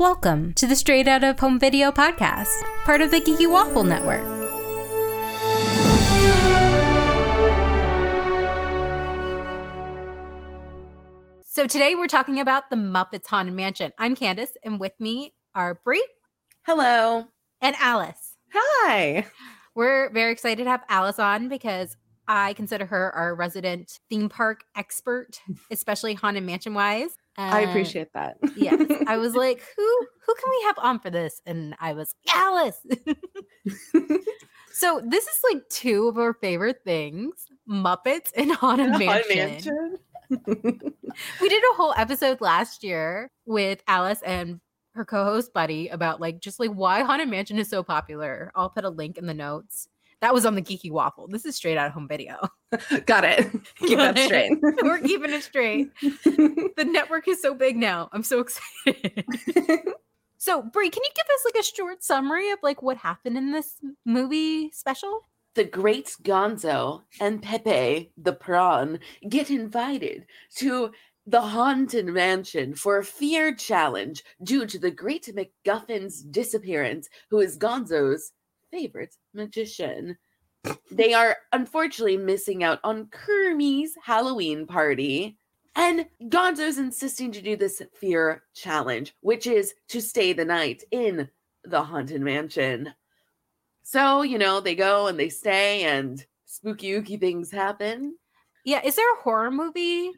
Welcome to the Straight Out of Home Video podcast, part of the Geeky Waffle Network. So today we're talking about the Muppets Haunted Mansion. I'm Candace, and with me are Brie Hello. and Alice. Hi. We're very excited to have Alice on because I consider her our resident theme park expert, especially Haunted Mansion wise. I Uh, appreciate that. yeah. i was like who who can we have on for this? And i was alice. So this is like two of our favorite things muppets and haunted mansion, we did a whole episode last year with alice and her co-host buddy about like just like why haunted mansion is so popular. I'll put a link in the notes that was on the geeky waffle this is straight out of home video Got it. Keep that straight. we're keeping it straight the network is so big now. I'm so excited. so, Brie, can you give us like a short summary of like what happened in this movie special? the great Gonzo and Pepe the prawn get invited to the haunted mansion for a fear challenge due to the great MacGuffin's disappearance, who is Gonzo's favorite magician. They are unfortunately missing out on Kermie's Halloween party. And Gonzo's insisting to do this fear challenge, which is to stay the night in the haunted mansion. So, you know, they go and they stay and spooky ooky things happen. Yeah, is there a horror movie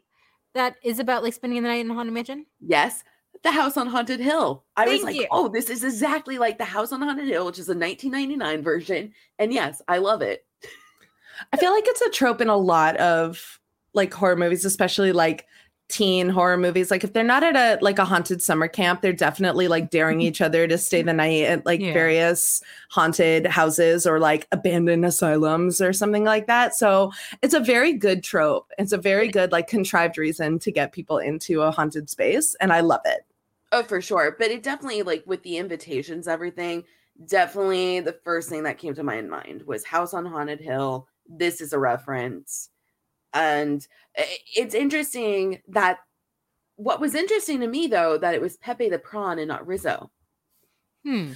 that is about like spending the night in a haunted mansion? Yes, The House on Haunted Hill. I was like, you. oh, this is exactly like The House on Haunted Hill, which is a 1999 version. And yes, I love it. I feel like it's a trope in a lot of like horror movies, especially like teen horror movies. Like if they're not at a like a haunted summer camp, they're definitely like daring each other to stay the night at like Yeah. various haunted houses or like abandoned asylums or something like that. So it's a very good trope. It's a very good like contrived reason to get people into a haunted space, and I love it. Oh, for sure. But it definitely, like with the invitations, everything, definitely the first thing that came to my mind was House on Haunted Hill. This is a reference. And it's interesting that what was interesting to me, though, that it was Pepe the Prawn and not Rizzo. Hmm.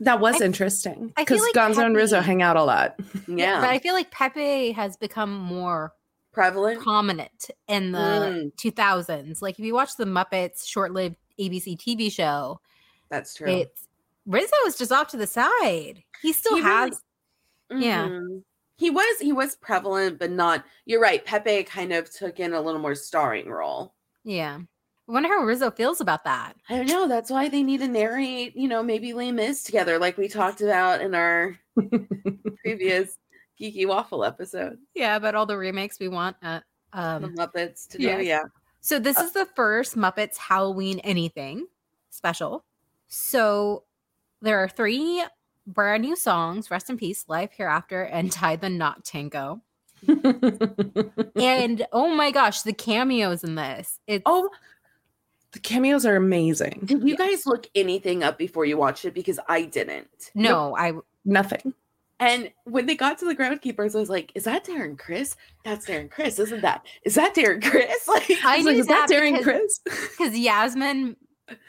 That was I- interesting because like Gonzo and Rizzo hang out a lot. Yeah. But I feel like Pepe has become more Prevalent. prominent in the Mm. 2000s. Like if you watch the Muppets short-lived ABC TV show, That's true. it's Rizzo is just off to the side. He still He really- has yeah. Mhm. He was he was prevalent, but not. You're right. Pepe kind of took in a little more starring role. Yeah. I wonder how Rizzo feels about that. I don't know. That's why they need to narrate, you know, maybe Les Mis together, like we talked about in our previous Geeky Waffle episode. Yeah, but all the remakes we want. Uh, The um, Muppets to do, yeah. So this uh is the first Muppets Halloween anything special. So there are three brand new songs: "Rest in Peace," "Life Hereafter," and "Tie the Knot Tango." And oh my gosh, the cameos in this! It's Oh, the cameos are amazing. did you guys look anything up before you watched it? Because I didn't. no, I Nothing. And when they got to the groundkeepers, I was like, "Is that Darren Criss? That's Darren Criss, isn't that? Is that Darren Criss?" Like, I was like, is that that Darren because- Criss? because Yasmin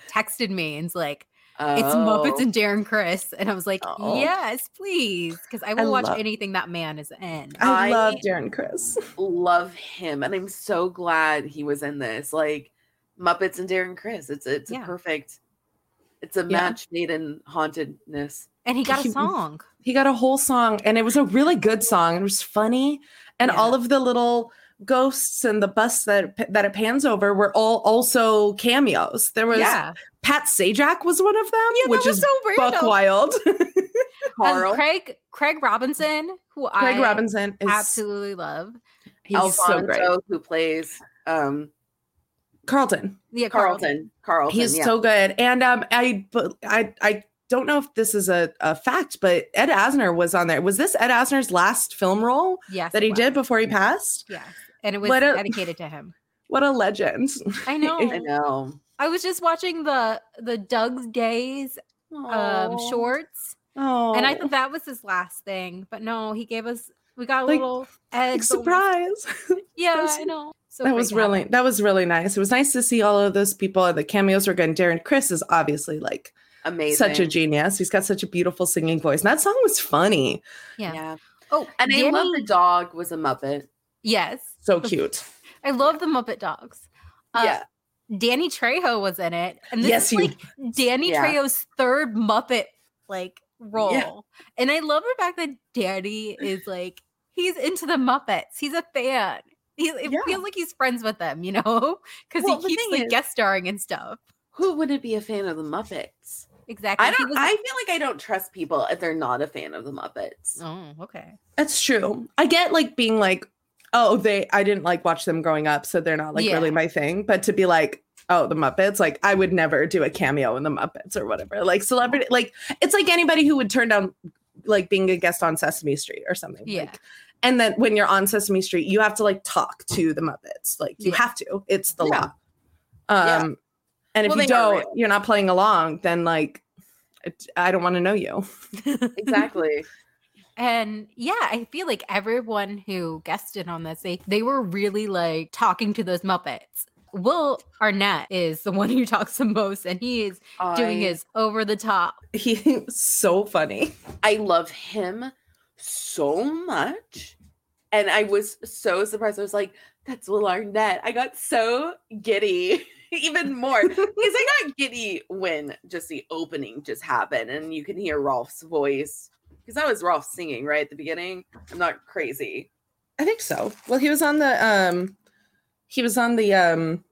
texted me and's like, "It's Muppets oh. and Darren Criss," and I was like, Oh. "Yes, please," because I I will watch love- anything that man is in. I, I- love Darren Criss. love him and i'm so glad he was in this like muppets and darren criss it's it's Yeah. a perfect it's a match made in hauntedness And he got a He- song. He got a whole song, and it was a really good song. It was funny, and Yeah. all of the little ghosts and the bus that that it pans over were all also cameos. There was yeah, Pat Sajak was one of them, yeah, which that was is so buck random. wild. And carl Craig Craig Robinson, who Craig I Robinson is absolutely love. he's so great. Who plays um Carlton. Yeah, carlton carlton He's yeah. so good. And um, I, I, I don't know if this is a, a fact, but Ed Asner was on there. Was this Ed Asner's last film role Yes, that he did before he passed? Yes, and it was a- dedicated to him. What a legend! I know. i know I was just watching the the Dug's Days um shorts, Oh, and I thought that was his last thing, but no, he gave us We got a like, little egg surprise. Yeah, was, I know. So that was really happen. that was really nice. It was nice to see all of those people. and The cameos were good. And Darren Criss is obviously like amazing, such a genius. He's got such a beautiful singing voice. And that song was funny. Yeah. yeah. Oh, and Danny, I love the dog was a Muppet. Yes, so cute. I love the Muppet dogs. Uh, yeah. Danny Trejo was in it. And this yes, is like Danny yeah. Trejo's third Muppet like role. Yeah. And I love the fact that Danny is like he's into the Muppets. He's a fan. He, it yeah. feels like he's friends with them, you know, because well, he keeps like is, guest starring and stuff. Who wouldn't be a fan of the Muppets? Exactly. I don't. Was, I feel like I don't trust people if they're not a fan of the Muppets. Oh, okay. That's true. I get like being like, oh, they. I didn't like watch them growing up, so they're not like yeah. really my thing. But to be like, oh, the Muppets, like I would never do a cameo in the Muppets or whatever. Like celebrity, like it's like anybody who would turn down like being a guest on Sesame Street or something. Yeah. Like, and then when you're on Sesame Street, you have to like talk to the Muppets. Like you yeah. have to. It's the yeah. law. Um yeah. And if well, you don't, you're not playing along, then like I don't want to know you. exactly. And yeah, I feel like everyone who guested on this, they they were really like talking to those Muppets. Will Arnett is the one who talks the most, and he is I, doing his over the top. He's so funny. I love him so much. And I was so surprised. I was like, that's Will Arnett. I got so giddy even more because I got giddy when just the opening just happened and you can hear Rolf's voice because that was Rolf singing right at the beginning. I'm not crazy. I think so. Well, he was on the um he was on the um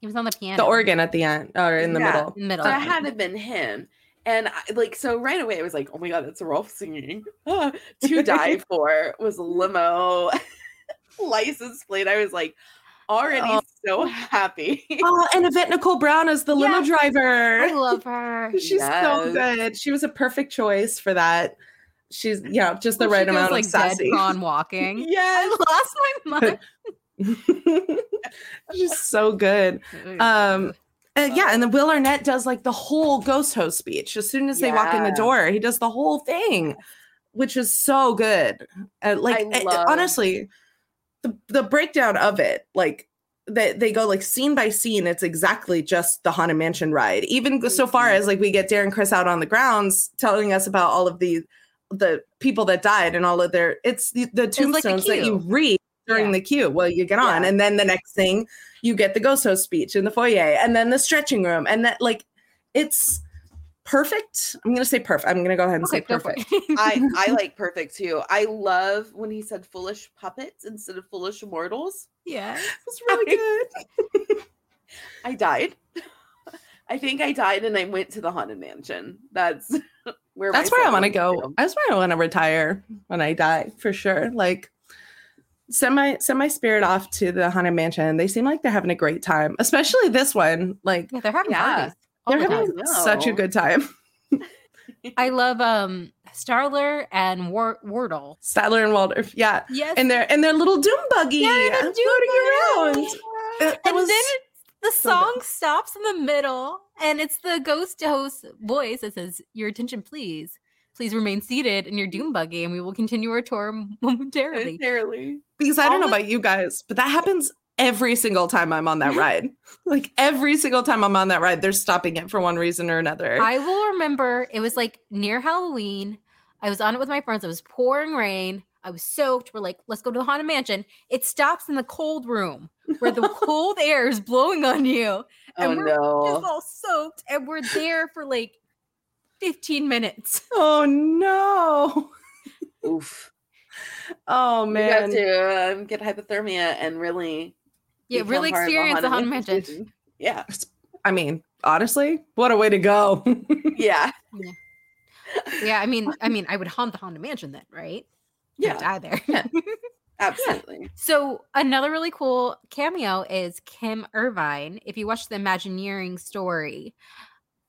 he was on the piano. The organ at the end or in the yeah, middle. Middle. So it had to been him. And I, like so right away I was like, oh my god, that's Rolf singing. to die for was limo license plate. I was like already oh. so happy. oh, and Yvette Nicole Brown is the limo driver. I love her. She's yes. so good. She was a perfect choice for that. She's yeah, just the right amount like of sassy. Dead prawn walking. yes, I lost my mind. She's so good. Um, uh, yeah, and then Will Arnett does like the whole ghost host speech as soon as yeah. they walk in the door. He does the whole thing, which is so good. Uh, like love- honestly, the the breakdown of it, like they, they go like scene by scene it's exactly just the haunted mansion ride even so far as like we get darren Criss out on the grounds telling us about all of the the people that died and all of their it's the, the tombstones like that you read during yeah. the queue well you get on yeah. and then the next thing you get the ghost host speech in the foyer and then the stretching room and that like it's perfect? I'm gonna say perfect i'm gonna go ahead and okay, say perfect. i i like perfect too. I love when he said foolish puppets instead of foolish mortals yeah it's really I, good. I died. I think i died and i went to the haunted mansion. That's where that's where i want to go. that's where i want to retire when i die for sure. Like send my send my spirit off to the haunted mansion. They seem like they're having a great time, especially this one. Like yeah, they're having yeah, they're having time. such a good time. I love um Statler and War- Wardle. Statler and Waldorf, yeah. Yes. And their and their little doom buggy yeah, floating around. It, it and was, then the song stops in the middle and it's the ghost host voice that says, Your attention, please. Please remain seated in your doom buggy and we will continue our tour momentarily. Momentarily. Because I don't know about you guys, but that happens every single time I'm on that ride. like every single time I'm on that ride, they're stopping it for one reason or another. I will remember it was like near Halloween. I was on it with my friends. It was pouring rain. I was soaked. We're like, let's go to the Haunted Mansion. It stops in the cold room where the cold air is blowing on you. And oh, we're no. just all soaked. And we're there for like 15 minutes. Oh no. Oof. Oh man. You got to um, get hypothermia and really yeah, really experience the haunted mansion. Yeah. I mean, honestly, what a way to go. yeah. yeah. Yeah, I mean, I mean, I would haunt the haunted mansion then, right? Yeah, die there. Yeah. Absolutely. Yeah. So another really cool cameo is Kim Irvine. If you watch the Imagineering story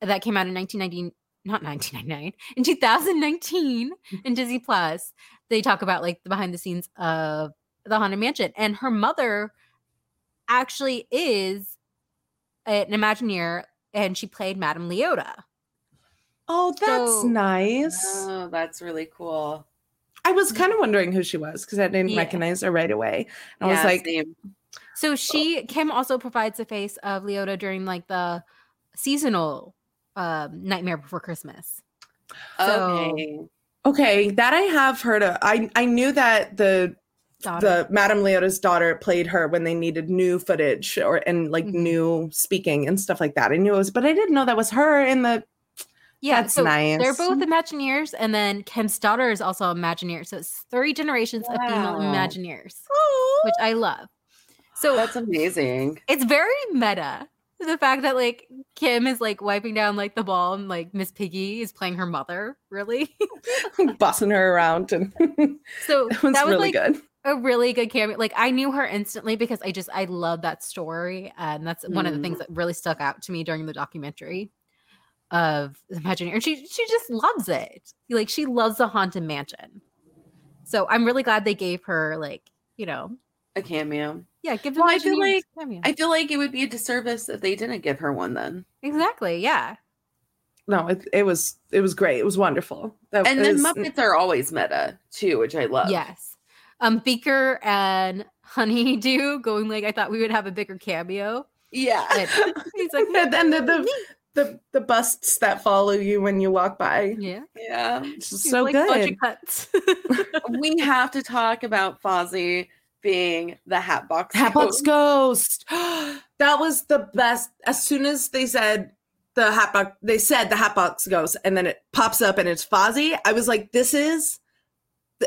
that came out in 1990, not 1999, in 2019 in Disney Plus, they talk about like the behind the scenes of the Haunted Mansion. And her mother actually is an Imagineer and she played Madame Leota. Oh, that's so, nice. Oh, that's really cool. I was kind of wondering who she was because I didn't yeah. recognize her right away. I yeah, was like, same. so she Kim also provides the face of Leota during like the seasonal um, Nightmare Before Christmas. So, okay. Okay, that I have heard of. I I knew that the daughter. the Madame Leota's daughter played her when they needed new footage or and like mm-hmm. new speaking and stuff like that. I knew it was, but I didn't know that was her in the. Yeah, That's so nice. They're both Imagineers, and then Kim's daughter is also Imagineer. So it's three generations wow. of female Imagineers, Aww. which I love. So that's amazing. It's very meta the fact that like Kim is like wiping down like the ball and like Miss Piggy is playing her mother, really bossing her around, and so that was, that was really like, good. A really good cameo. Like I knew her instantly because I just I love that story, and that's mm. one of the things mm. that really stuck out to me during the documentary of the Imagineer. And she she just loves it. Like she loves the haunted mansion. So I'm really glad they gave her like you know a cameo. Yeah, give them. Well, I feel like cameo. I feel like it would be a disservice if they didn't give her one. Then exactly, yeah. No, it, it was it was great. It was wonderful. That and then Muppets are always meta too, which I love. Yes, um, Beaker and Honeydew going like I thought we would have a bigger cameo. Yeah, and he's like, and then the, the the the busts that follow you when you walk by. Yeah, yeah, it's so like good. Cuts. we have to talk about Fozzie being the Hatbox Hatbox Ghost. that was the best. As soon as they said the Hatbox, they said the Hatbox Ghost, and then it pops up and it's Fozzie. I was like, this is.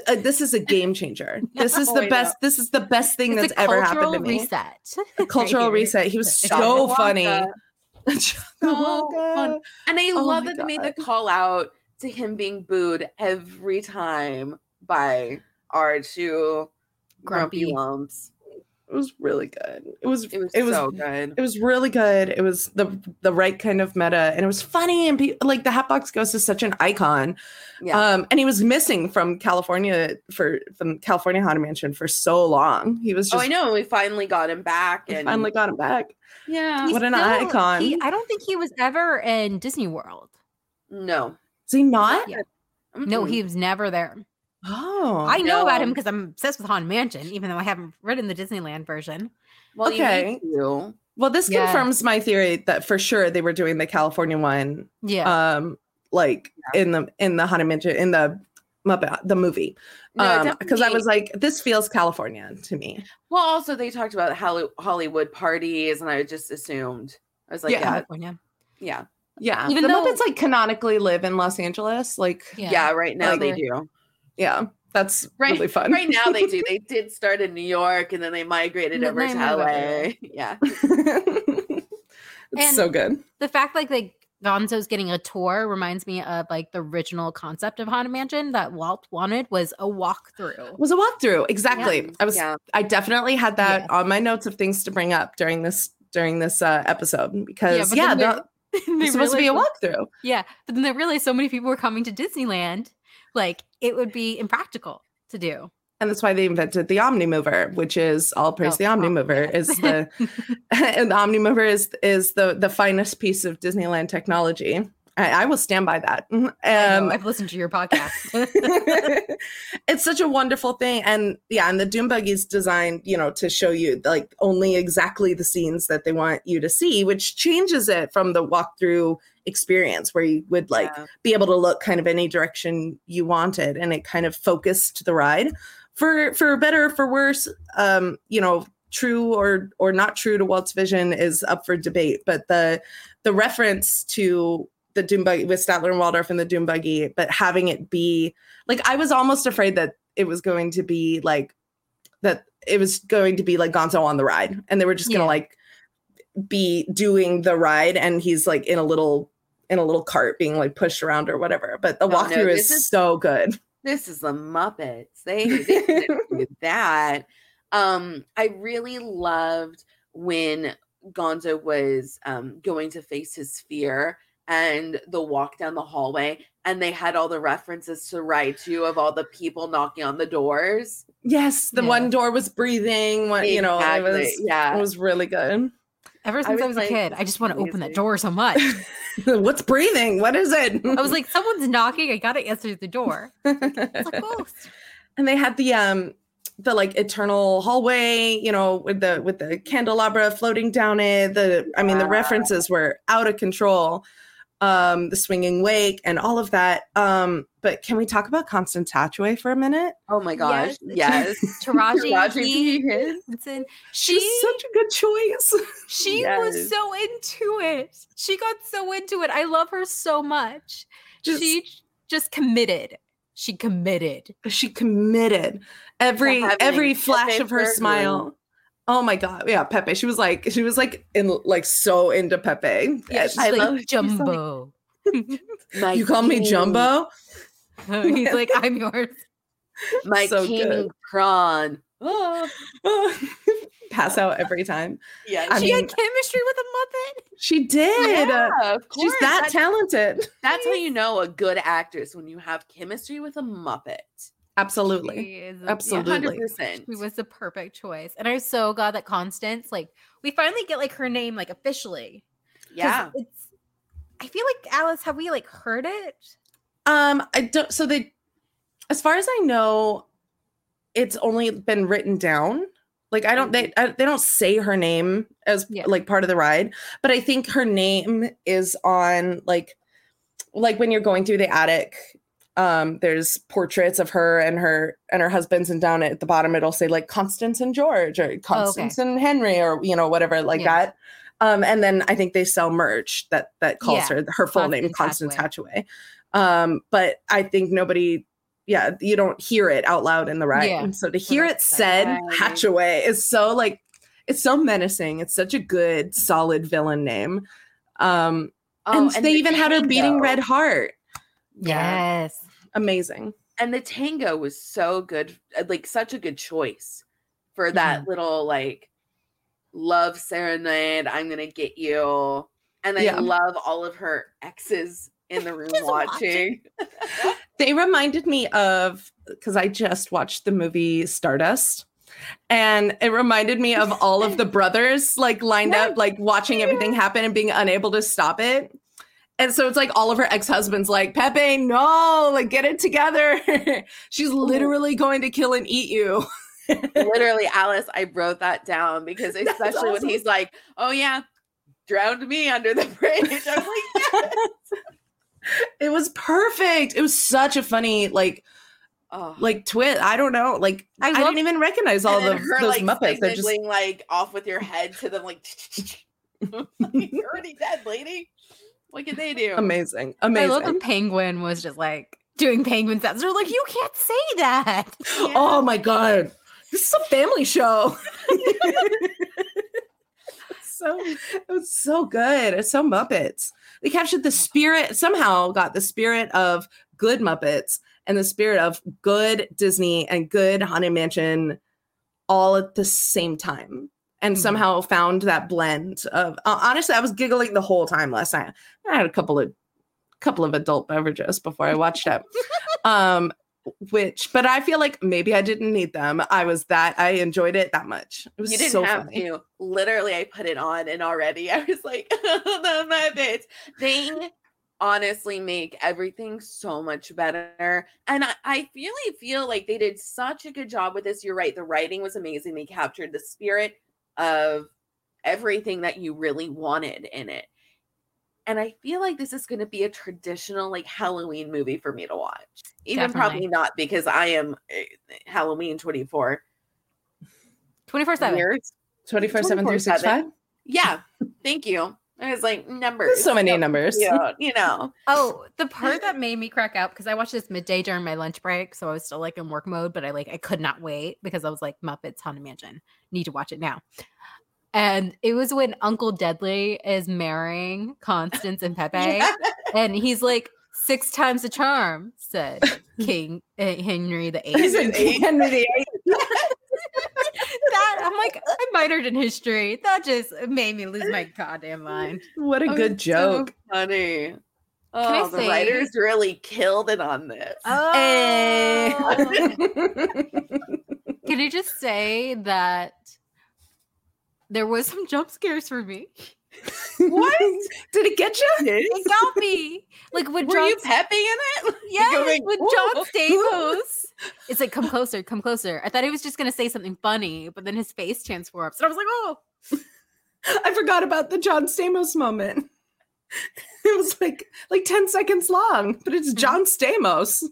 Uh, this is a game changer. This is the oh, best. This is the best thing it's that's ever happened to me. Reset. A cultural reset. He was so funny. so fun. And I oh love that God. they made the call out to him being booed every time by our two grumpy lumps. It was really good. It was it was, it was so good. It was really good. It was the the right kind of meta, and it was funny. And pe- like the Hatbox Ghost is such an icon. Yeah. Um, and he was missing from California for from California Haunted Mansion for so long. He was just. Oh, I know. We finally got him back. And finally got him back. Yeah. what an icon. He, I don't think he was ever in Disney World. No. Is he not? Yeah. Mm-hmm. No, he was never there. Oh, I know no. about him because I'm obsessed with Haunted Mansion, even though I haven't read the Disneyland version. Well, okay. Well, this yeah. confirms my theory that for sure they were doing the California one. Yeah. Um, like yeah. in the in the Haunted Mansion in the Muppet the movie. No, um, because I was like, this feels California to me. Well, also they talked about Hollywood parties, and I just assumed I was like, yeah, yeah. California. Yeah. Yeah. Even the though, Muppets like canonically live in Los Angeles. Like yeah, yeah right now like, they do yeah that's right, really fun. Right now they do. They did start in New York and then they migrated over to LA. Yeah. it's and so good. The fact like like Gonzo's getting a tour reminds me of like the original concept of Haunted Mansion that Walt wanted was a walkthrough. Was a walkthrough. Exactly. Yeah. I was yeah. I definitely had that yeah. on my notes of things to bring up during this during this uh, episode because yeah, yeah it's supposed to be a walkthrough. Yeah, but then there really so many people were coming to Disneyland like it would be impractical to do. And that's why they invented the Omnimover, which is all praise oh, the Omnimover. Oh, is the and the Omnimover is is the the finest piece of Disneyland technology. I, I will stand by that. Um, I've listened to your podcast. it's such a wonderful thing, and yeah, and the Doom Buggy's designed, you know, to show you like only exactly the scenes that they want you to see, which changes it from the walkthrough experience where you would like yeah. be able to look kind of any direction you wanted, and it kind of focused the ride for for better for worse. Um, you know, true or or not true to Walt's vision is up for debate, but the the reference to the Doom Buggy with Statler and Waldorf and the Doom Buggy, but having it be like I was almost afraid that it was going to be like that it was going to be like Gonzo on the ride and they were just gonna yeah. like be doing the ride and he's like in a little in a little cart being like pushed around or whatever. But the oh, walkthrough no, is, is, so good. This is the Muppets. They, they did that. Um, I really loved when Gonzo was um, going to face his fear and the walk down the hallway and they had all the references to two of all the people knocking on the doors yes the yeah. one door was breathing one exactly. you know it was yeah it was really good Ever since I was, I was like, a kid, I just want to open that door so much. What's breathing? What is it? I was like, someone's knocking. I gotta answer the door. It's a ghost. And they had the um the like eternal hallway, you know, with the with the candelabra floating down it. The I mean, the references were out of control um, the swinging wake and all of that. Um, but can we talk about Constance Hatchaway for a minute? Oh my gosh, yes. yes. Taraji, Taraji Henson. She's such a good choice. She yes. was so into it. She got so into it. I love her so much. Just, she just committed. She committed. She committed. Every every flash of her smile. Oh my god, yeah, Pepe. She was like, she was like in like so into Pepe. Yeah, she's I like love Jumbo. Like, you call king. me Jumbo? he's like, I'm yours. My so king good. prawn. Oh. Ah. Pass out every time. Yeah, I she mean, had chemistry with a Muppet. She did. Yeah, of course. She's that that's, talented. That's how you know a good actress when you have chemistry with a Muppet. Absolutely. Absolutely. 100%. She was the perfect choice. And I'm so glad that Constance, like, we finally get like her name, like, officially. Yeah. It's, I feel like, Alice, have we like heard it? Um, I don't, so they, as far as I know, it's only been written down. Like, I don't, they, mm-hmm. I, they don't say her name as yeah. like part of the ride, but I think her name is on like, like when you're going through the attic um, there's portraits of her and her and her husbands, and down at the bottom it'll say like Constance and George or Constance oh, okay. and Henry or you know whatever like yeah. that. Um, and then I think they sell merch that that calls yeah. her her full Constance name, Constance Hatchaway. Um, but I think nobody, yeah, you don't hear it out loud in the ride. Yeah. So to hear it said Hatchaway is so like it's so menacing. It's such a good, solid villain name. Um, oh, and, and they the even had her beating Red Heart. Yes amazing. And the tango was so good, uh, like such a good choice for that mm-hmm. little like love serenade. I'm gonna get you. And I yeah. love all of her exes in the room watching. they reminded me of because I just watched the movie Stardust. And it reminded me of all of the brothers like lined up, like watching everything happen and being unable to stop it. And so it's like all of her ex-husbands like, Pepe, no, like get it together. She's mm-hmm. literally going to kill and eat you. literally, Alice, I wrote that down because especially awesome. when he's like, Oh yeah, drowned me under the bridge. I'm like, yes. It was perfect. It was such a funny, like Oh. like twit. I don't know. Like I, I didn't even recognize all the her, those like, Muppets. They're just like off with your head to them, like you're already dead, lady. What can they do? Amazing. Amazing. I love the penguin was just like doing penguin sounds. They're like, you can't say that. Oh yeah. Oh my God. This is a family show. so it was so good. It's so Muppets. They captured the spirit, somehow got the spirit of good Muppets and the spirit of good Disney and good Haunted Mansion all at the same time and mm-hmm. somehow found that blend of uh, honestly i was giggling the whole time last night i had a couple of couple of adult beverages before i watched it um which but i feel like maybe i didn't need them i was that i enjoyed it that much it was you didn't so have funny. to literally i put it on and already i was like the muppets they honestly make everything so much better. And I, I really feel like they did such a good job with this. You're right. The writing was amazing. They captured the spirit of everything that you really wanted in it. And I feel like this is going to be a traditional like Halloween movie for me to watch. Even Definitely. probably not because I am uh, Halloween 24 24 7 years 24 7 365 yeah thank you I was like numbers. So many so numbers. Cute, you know. Oh, the part that made me crack up because I watched this midday during my lunch break, so I was still like in work mode, but I like I could not wait because I was like Muppets Haunted Mansion. Need to watch it now. And it was when Uncle Deadly is marrying Constance and Pepe, yeah. and he's like six times the charm, said King uh, Henry the Eighth. Henry the Eighth. that I'm like, I minored in history. That just made me lose my goddamn mind. What a good joke. So funny. Oh, the say? writers really killed it on this. Oh. Hey. Can you just say that there was some jump scares for me. what did it get you? It got me. Like when Were John, you peppy in it? yeah, going, with John Stamos. It's like come closer, come closer. I thought he was just gonna say something funny, but then his face transforms, and I was like, oh, I forgot about the John Stamos moment. It was like like 10 seconds long, but it's mm-hmm. John Stamos.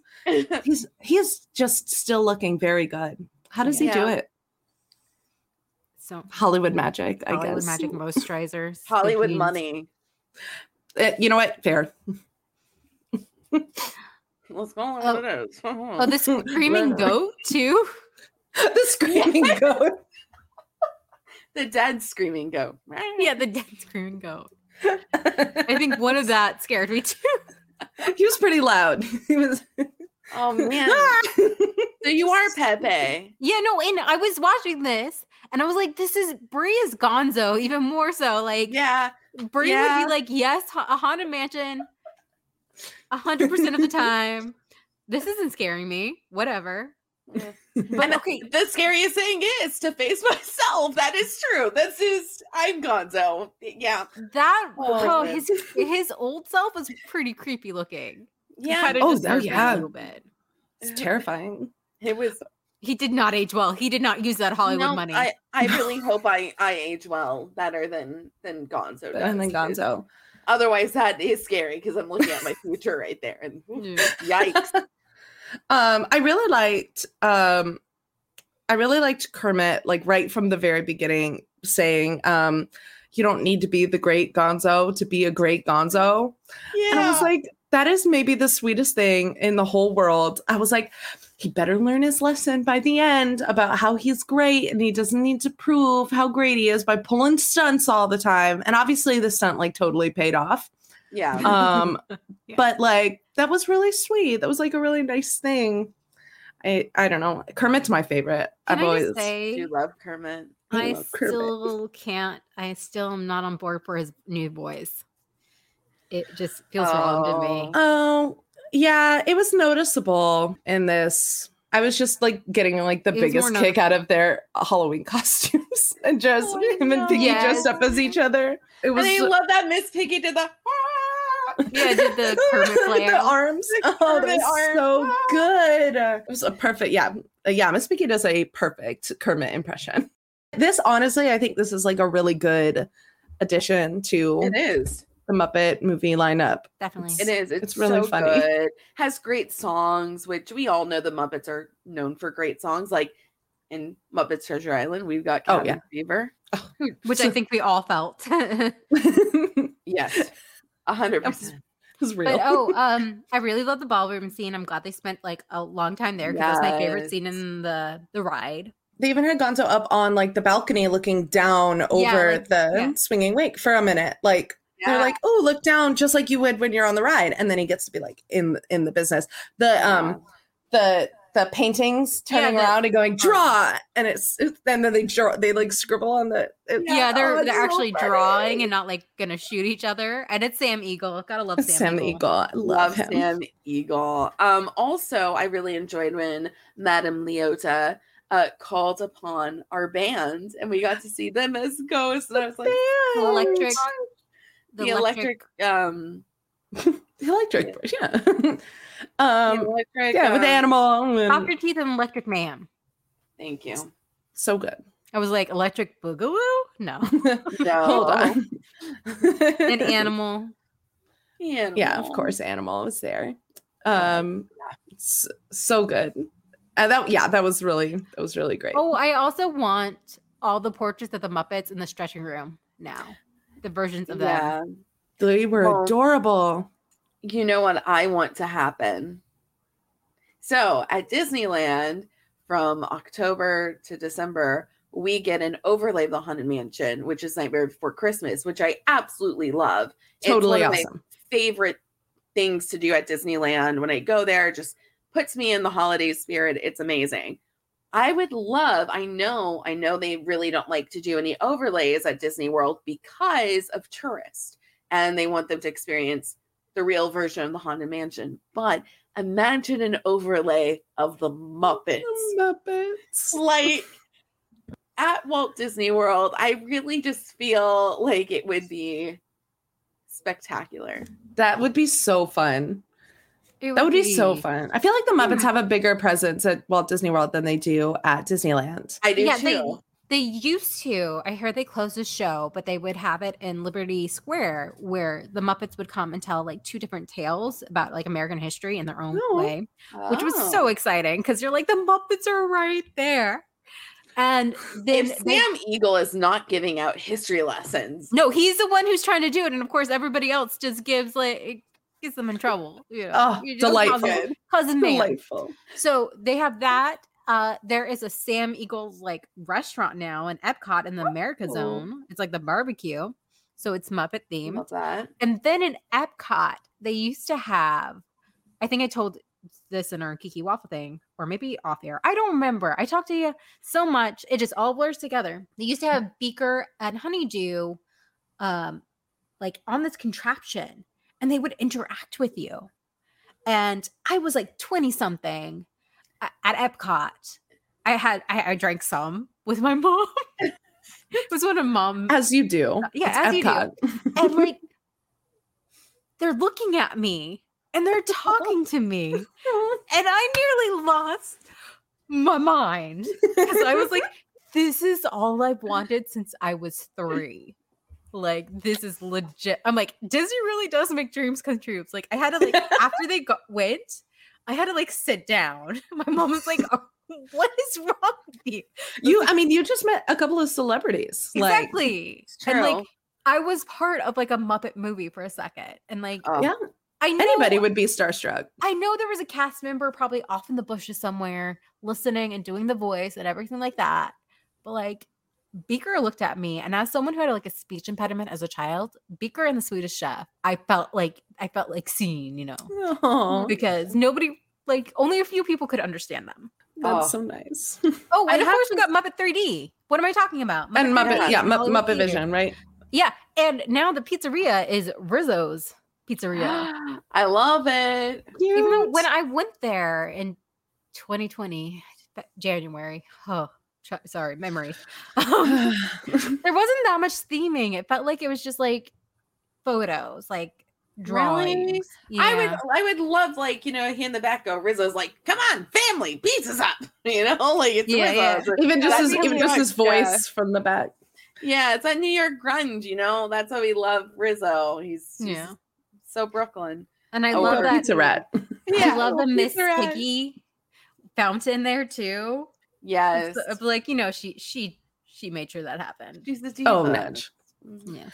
He's he is just still looking very good. How does he do it? So Hollywood magic, I Hollywood guess. magic moisturizers, Hollywood bikini. money. Uh, you know what? Fair. Let's call it Oh. what it is. Oh, the screaming goat too. the screaming goat. the dead screaming goat. Yeah, the dead screaming goat. I think one of that scared me too. he was pretty loud. He was Oh man. so you are Pepe. Yeah, no, and I was watching this and I was like, this is Brie is Gonzo, even more so. Like, Yeah. Brie yeah. would be like, yes, a haunted mansion, a hundred percent of the time. This isn't scaring me. Whatever. Yeah. But And okay, the scariest thing is to face myself. That is true. This is I'm Gonzo. Yeah. that Oh, oh, his his old self was pretty creepy looking. Yeah. kinda Oh, oh, yeah. a little bit. it's terrifying. It was He did not age well. He did not use that Hollywood no, money. I, I really hope I, I age well better than than Gonzo does. And then Gonzo. Otherwise, that is scary because I'm looking at my future right there. And yikes. Um, I really liked um I really liked Kermit, like right from the very beginning, saying, um, you don't need to be the great Gonzo to be a great Gonzo. Yeah. And I was like, that is maybe the sweetest thing in the whole world. I was like, he better learn his lesson by the end about how he's great and he doesn't need to prove how great he is by pulling stunts all the time. And obviously the stunt like totally paid off. yeah. Um, Yeah. but like that was really sweet. That was like a really nice thing. I I don't know. Kermit's my favorite. Can I've I always just say, you love Kermit. I I love Kermit. still can't. I still am not on board for his new voice. It just feels wrong to me. Oh, yeah, it was noticeable in this. I was just like getting like the It biggest more kick out of their Halloween costumes and just Oh, I him and know. Piggy dressed up as each other. It was And I love that Miss Piggy did the. Yeah, I did the Kermit play the arms. The oh, that Kermit was arm. so Ah. good. It was a perfect, yeah, yeah. Miss Piggy does a perfect Kermit impression. This honestly, I think this is like a really good addition to It is. The Muppet movie lineup. Definitely. It is. It's, It's really so funny. Good. Has great songs, which we all know the Muppets are known for great songs. Like in Muppets Treasure Island, we've got Oh, Cabin yeah. Fever. Which I think we all felt. Yes, a hundred was- percent. was real. oh, um, I really love the ballroom scene. I'm glad they spent like a long time there because that's my favorite scene in the the ride. they even had Gonzo up on like the balcony looking down over like- the yeah. swinging wake for a minute. Like they're like, oh, look down just like you would when you're on the ride. And then he gets to be like in in the business. The um the the paintings Yeah, turning the- around and going draw and it's, it's and then they draw they like scribble on the it- Yeah, they're oh, they're so actually funny. drawing and not like gonna shoot each other. And it's Sam Eagle. Gotta love Sam, Sam the Eagle. I love, love him. Sam Eagle. Um, also, I really enjoyed when Madame Leota uh, called upon our band, and we got to see them as ghosts. And I was like, The electric, the, electric, um, the electric, yeah. the um, electric, yeah, with um, animal and Dr. Teeth and Electric Mayhem. Thank you. so good. I was like, Electric Boogaloo? No. No, Hold on. An animal. yeah, of course, animal was there. Um, s- so good. And that, yeah, that was really, that was really great. Oh, I also want all the portraits of the Muppets in the stretching room now. The versions of them. Yeah. they were well, adorable. you know what I want to happen. So at Disneyland, from October to December, we get an overlay of the Haunted Mansion, which is Nightmare Before Christmas, which I absolutely love. Totally it's one awesome. Of my favorite things to do at Disneyland when I go there, just puts me in the holiday spirit. It's amazing. I would love, I know, I know they really don't like to do any overlays at Disney World because of tourists and they want them to experience the real version of the Haunted Mansion. But imagine an overlay of the Muppets. The Muppets. Like, at Walt Disney World, I really just feel like it would be spectacular. That would be so fun. Would that would be... be... so fun. I feel like the Muppets have a bigger presence at Walt Disney World than they do at Disneyland. I do yeah, too. They, they used to. I heard they closed the show, but they would have it in Liberty Square where the Muppets would come and tell like two different tales about like American history in their own oh. way, which was so oh. exciting because you're like, the Muppets are right there. And then if they, Sam Eagle is not giving out history lessons. No, he's the one who's trying to do it. And of course, everybody else just gives like gets them in trouble. You know, oh, delightful. Cousin, man. Delightful. So they have that. Uh, there is a Sam Eagles like restaurant now in Epcot in the America oh. Zone. It's like the barbecue. So it's Muppet themed. Love that. And then in Epcot, they used to have, I think I told this in our Geeky Waffle thing, or maybe off air. I don't remember. I talked to you so much, it just all blurs together. They used to have Beaker and Honeydew um like on this contraption and they would interact with you. And I was like 20 something at Epcot. I had I, I drank some with my mom. it was one of mom as you do. Uh, yeah, it's as Epcot. you do. And like they're looking at me and they're talking to me. and I nearly lost my mind because I was like, this is all I've wanted since I was three. Like, this is legit. I'm like, Disney really does make dreams come true. It's like, I had to, like, after they got, went, I had to, like, sit down. My mom was like, oh, what is wrong with you? You, like, I mean, you just met a couple of celebrities. Exactly. Like, and like, I was part of like a Muppet movie for a second. And like, oh. yeah, I know, anybody would be starstruck. I know there was a cast member probably off in the bushes somewhere listening and doing the voice and everything like that. But like Beaker looked at me, and as someone who had like a speech impediment as a child, Beaker and the Swedish Chef, I felt like I felt like seen, you know, Aww. because nobody, like, only a few people could understand them. That's oh. so nice. oh, and of course we got Muppet 3D. What am I talking about? Muppet and Muppet, 3D. yeah, Muppet, Muppet Vision, right? Yeah, and now the pizzeria is Rizzo's pizzeria. I love it. Cute. Even though when I went there in 2020 January, oh, sorry, memory. Um, there wasn't that much theming. It felt like it was just like photos, like drawings. Really? Yeah. I would, I would love like you know, he in the back go Rizzo's like, "Come on, family, pizza's up," you know, like it's yeah, Rizzo's. yeah. even just his, even just his voice yeah. from the back. Yeah, it's that New York grunge, you know. That's how we love Rizzo. He's, he's yeah so Brooklyn. And I oh, love that pizza rat. Yeah, I love the Miss Piggy fountain there too. Yes, like you know, she she she made sure that happened. She's the diva. Oh, Mitch. Mm-hmm. Yeah,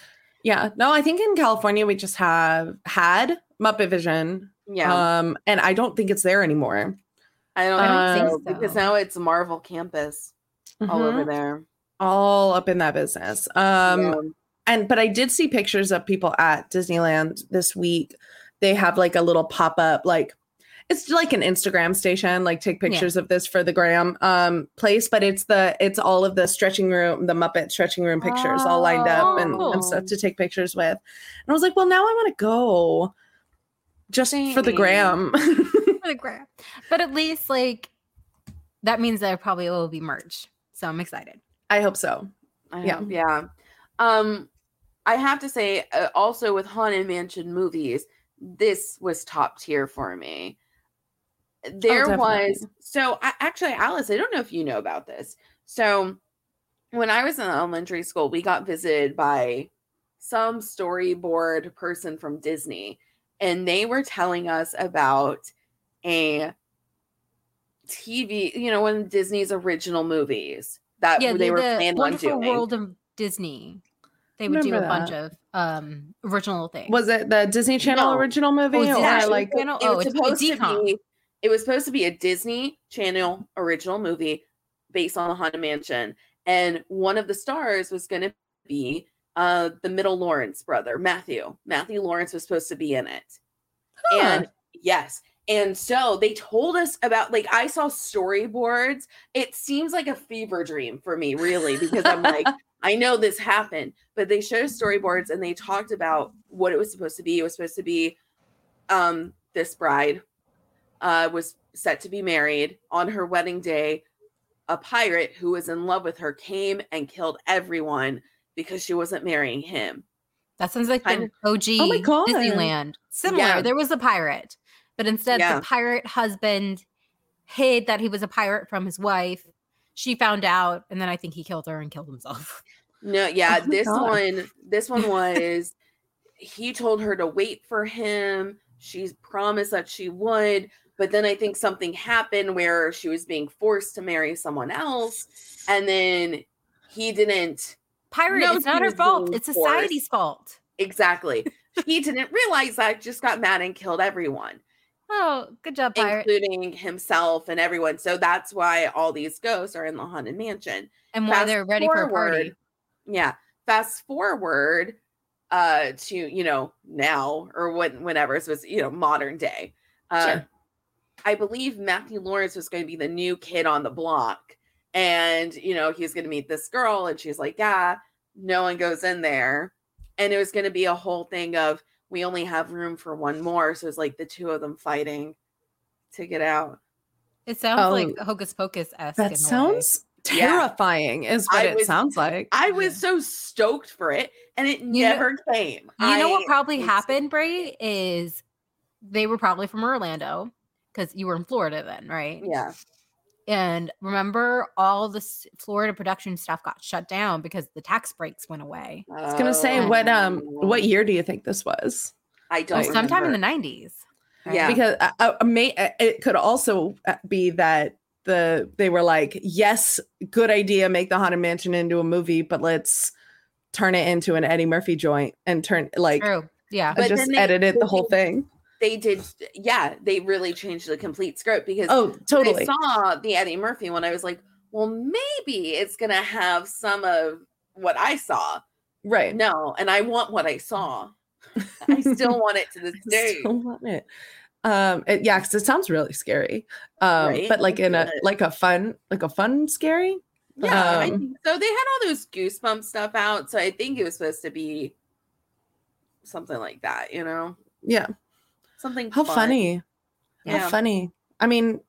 yeah. No, I think in California we just have had Muppet Vision. Yeah. Um, and I don't think it's there anymore. I don't, I don't think so because now it's Marvel Campus mm-hmm. all over mm-hmm. there, all up in that business. Um. Yeah and but I did see pictures of people at Disneyland this week. They have like a little pop up, like it's like an Instagram station, like take pictures yeah. of this for the gram um place, but it's the it's all of the stretching room, the Muppet stretching room pictures oh, all lined up and, and, stuff to take pictures with. And I was like, well, now I want to go just Dang. for the gram. for the gram. But at least like that means there probably will be merch. So I'm excited. I hope so. I yeah. Hope, yeah. Um, I have to say, uh, also with Haunted Mansion movies, this was top tier for me. There oh, was so I, actually, Alice. I don't know if you know about this. So when I was in elementary school, we got visited by some storyboard person from Disney, and they were telling us about a TV, you know, one of Disney's original movies that yeah, they the, were planning on doing. World of Disney. They would do a that. bunch of um original things. Was it the Disney Channel no. original movie? Oh, or like Channel? It, was oh, supposed to be it was supposed to be a Disney Channel original movie based on the Haunted Mansion. And one of the stars was gonna be uh the middle Lawrence brother, Matthew. Matthew Lawrence was supposed to be in it. Huh. And yes, and so they told us about like I saw storyboards. It seems like a fever dream for me, really, because I'm like, I know this happened, but they showed storyboards and they talked about what it was supposed to be. It was supposed to be um, this bride uh, was set to be married on her wedding day. a pirate who was in love with her came and killed everyone because she wasn't marrying him. That sounds like kind the OG oh my God. Disneyland. Similar. Yeah. There was a pirate, but instead yeah. the pirate husband hid that he was a pirate from his wife. She found out, and then I think he killed her and killed himself. No, yeah, oh this God. one, this one was he told her to wait for him. She promised that she would, but then I think something happened where she was being forced to marry someone else, and then he didn't. Pirate, it's not her fault. It's society's forced. fault. Exactly. he didn't realize that, just got mad and killed everyone. Oh, good job, pirate. Including himself and everyone. So that's why all these ghosts are in the haunted mansion. And why they're ready forward, for a party. Yeah. Fast forward uh to, you know, now or when whenever it was, you know, modern day. Uh sure. I believe Matthew Lawrence was going to be the new kid on the block. And, you know, he's going to meet this girl. And she's like, yeah, no one goes in there. And it was going to be a whole thing of we only have room for one more. So it's like the two of them fighting to get out. It sounds oh, like Hocus Pocus esque. That sounds terrifying, yeah. is what I it was, sounds like. I was so stoked for it, and it you never know, came. You I, know what probably happened, Bray, is they were probably from Orlando because you were in Florida then, right? Yeah. And remember, all the Florida production stuff got shut down because the tax breaks went away. I was gonna say, what um, what year do you think this was? I don't. Like, sometime in the nineties. Yeah, because uh, uh, may, uh, it could also uh, be that the they were like, yes, good idea, make the haunted mansion into a movie, but let's turn it into an Eddie Murphy joint and turn like, True. yeah, but just edited the whole thing they did yeah they really changed the complete script because oh totally. i saw the eddie murphy one i was like well maybe it's gonna have some of what i saw. Right. No and i want what i saw. I still want it to this day. still want it. Um it, yeah because it sounds really scary um right? but like in a like a fun like a fun scary? Yeah um, so. They had all those goosebump stuff out so i think it was supposed to be something like that you know? Yeah something how fun. funny yeah. how funny i mean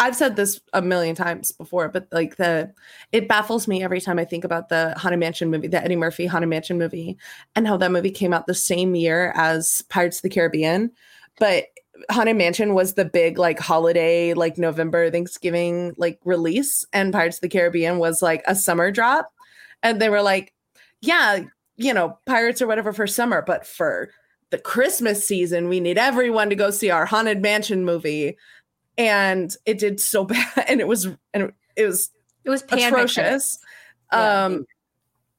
i've said this a million times before but like the it baffles me every time i think about the haunted mansion movie the eddie murphy haunted mansion movie and how that movie came out the same year as pirates of the caribbean but haunted mansion was the big like holiday like november thanksgiving like release and pirates of the caribbean was like a summer drop and they were like yeah you know pirates or whatever for summer but for the Christmas season, we need everyone to go see our haunted mansion movie. And it did so bad. And it was and it was it was atrocious. Yeah. Um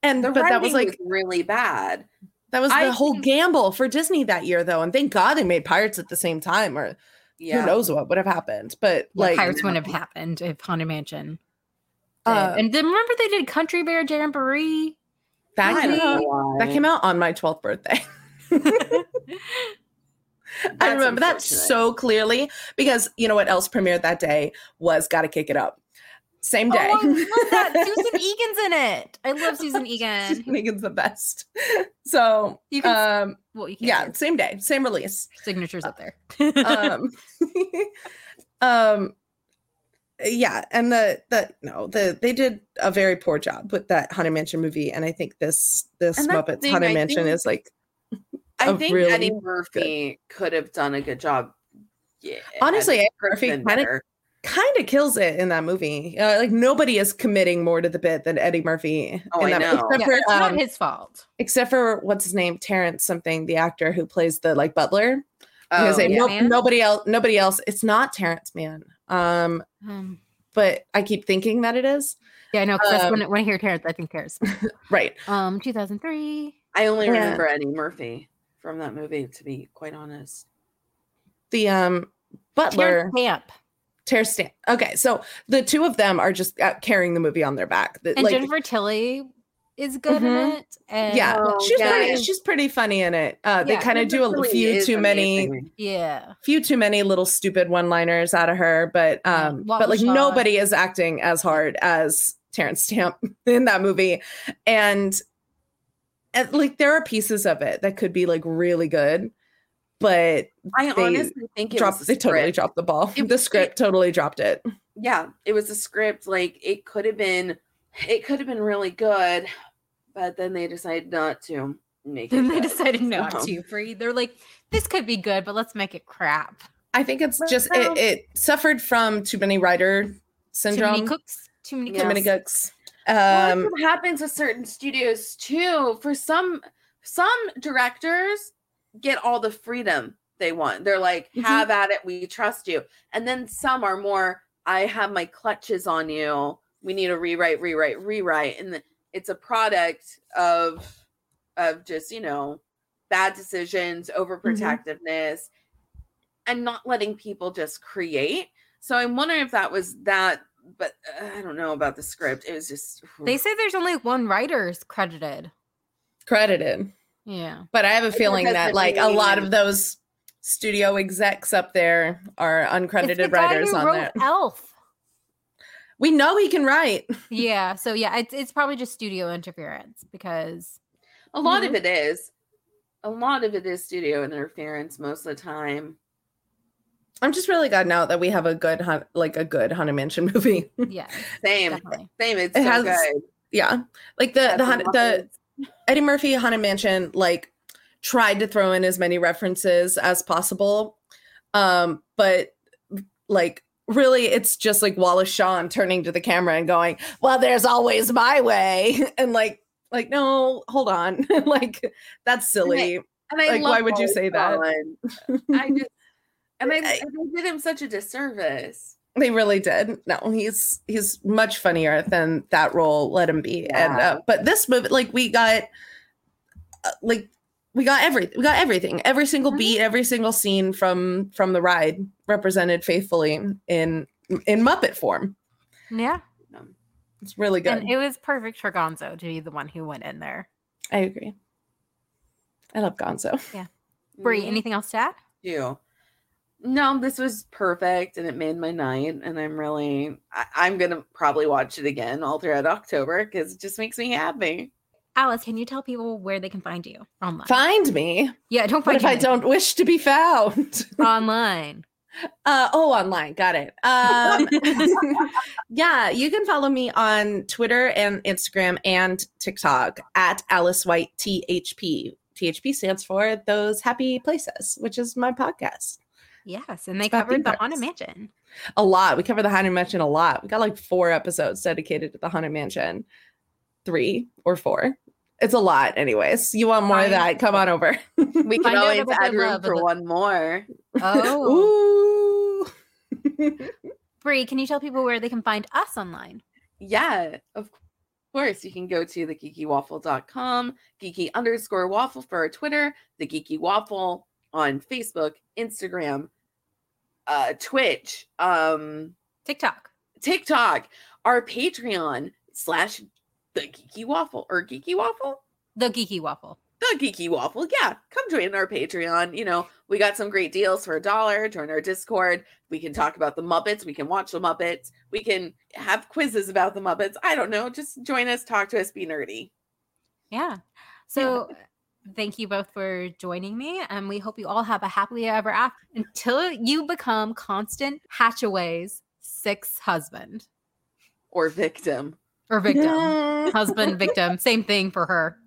and the but that was like was really bad. That was the I whole think, gamble for Disney that year though. And thank God they made Pirates at the same time or yeah. who knows what would have happened. But like Pirates wouldn't have happened if Haunted Mansion. Uh, and then remember they did Country Bear Jamboree. That came, out, that came out on my 12th birthday. I remember that so clearly because you know what else premiered that day was Gotta Kick It Up. Same day. Oh, I love that. Susan Egan's in it. I love Susan Egan. Susan Egan's the best. So you can, um, well, you yeah, same day, same release. Signatures up there. um, um, yeah, and the the no, the they did a very poor job with that Haunted Mansion movie, and I think this this Muppets Haunted Mansion think, is like I think really Eddie Murphy good. could have done a good job. Yeah, honestly, Eddie Murphy kind of kind of kills it in that movie. Uh, like nobody is committing more to the bit than Eddie Murphy. Oh, I know. Except yeah, for, it's um, not his fault. Except for what's his name, Terrence something, the actor who plays the like butler. Oh, say, yeah, no, nobody else. Nobody else. It's not Terrence Mann. Um, um, but I keep thinking that it is. Yeah, I know. Because um, when, when I hear Terrence, I think Terrence. right. Um, 2003. I only yeah. remember Eddie Murphy from that movie, to be quite honest. The um butler Camp. Terrence Stamp. Okay, so the two of them are just uh, carrying the movie on their back. The, and like, Jennifer Tilly is good mm-hmm. in it. And yeah, oh, she's yeah. pretty. She's pretty funny in it. Uh, yeah, they kind of do a few too amazing. many. Yeah, few too many little stupid one-liners out of her, but um, yeah, but like shot. nobody is acting as hard as Terrence Stamp in that movie, and and like there are pieces of it that could be like really good but i honestly think dropped, they totally dropped the ball it, the script it, totally dropped it yeah, it was a script. Like it could have been, it could have been really good, but then they decided not to make Then it. they good. decided not So- to. Free. They're like, this could be good, but let's make it crap. I think it's Well, just it, it suffered from too many writer Too syndrome. many cooks. Too many Yeah. Too many cooks. Cooks. Well, Um, happens with certain studios too. For some some directors get all the freedom they want. They're like, Mhm. have at it, we trust you. And then some are more, I have my clutches on you. We need to rewrite, rewrite, rewrite. And it's a product of of just, you know, bad decisions, overprotectiveness, and not letting people just create. So I'm wondering if that was that, but uh, I don't know about the script. It was just They say there's only one writer's credited. credited. Yeah. But I have a feeling that like a lot of those studio execs up there are It's the uncredited writers on wrote that. Elf. We know he can write. Yeah. So yeah, it's it's probably just studio interference because A lot Mhm. of it is. A lot of it is studio interference most of the time. I'm just really glad now that we have a good hun- like a good Haunted Mansion movie. yeah, Same. definitely. Same. It's It so has- good. yeah. Like the Got the, Haunted- the Eddie Murphy Haunted Mansion like tried to throw in as many references as possible. Um, but like really it's just like Wallace Shawn turning to the camera and going, Well, there's always my way. And like like, no, hold on. like that's silly. And I like, why love would you Wallace say that? Shawn. I just and I, I- I did him such a disservice. They really did. No, he's he's much funnier than that role let him be. And uh, but this movie, like we got, uh, like we got everything. We got everything. Every single Mhm. beat, every single scene from from the ride represented faithfully in in Muppet form. Yeah. It's really good. And it was perfect for Gonzo to be the one who went in there. I agree. I love Gonzo. Yeah. Brie, Me anything else to add? too. No, this was perfect and it made my night. And I'm really, I, I'm going to probably watch it again all throughout October because it just makes me happy. Alice, can you tell people where they can find you online? Find me. Yeah, don't What find if I don't wish to be found? online. Uh, oh, online. Got it. Um, yeah, you can follow me on Twitter and Instagram and TikTok at Alice White THP. THP stands for Those Happy Places, which is my podcast. Yes, and they It's covered theme the Haunted. Mansion. A lot. We cover the Haunted Mansion a lot. We got like four episodes dedicated to the Haunted Mansion, three or four. It's a lot, anyways. You want more of that? Come on over. We can always add room for the- one more. Oh, Ooh. Brie, can you tell people where they can find us online? Yeah, of course. You can go to thegeekywaffle.com, geeky underscore waffle for our Twitter, the geeky waffle on Facebook, Instagram, uh, Twitch, um, TikTok. TikTok, our Patreon slash the geeky waffle or geeky waffle. The Geeky Waffle. The Geeky Waffle. Yeah, come join our Patreon. You know, we got some great deals for a dollar. Join our Discord. We can talk about the Muppets. We can watch the Muppets. We can have quizzes about the Muppets. I don't know. Just join us, talk to us, be nerdy. Yeah. So thank you both for joining me. And we hope you all have a happily ever after until you become Constance Hatchaway's sixth husband Or victim. or victim. husband, victim, same thing for her.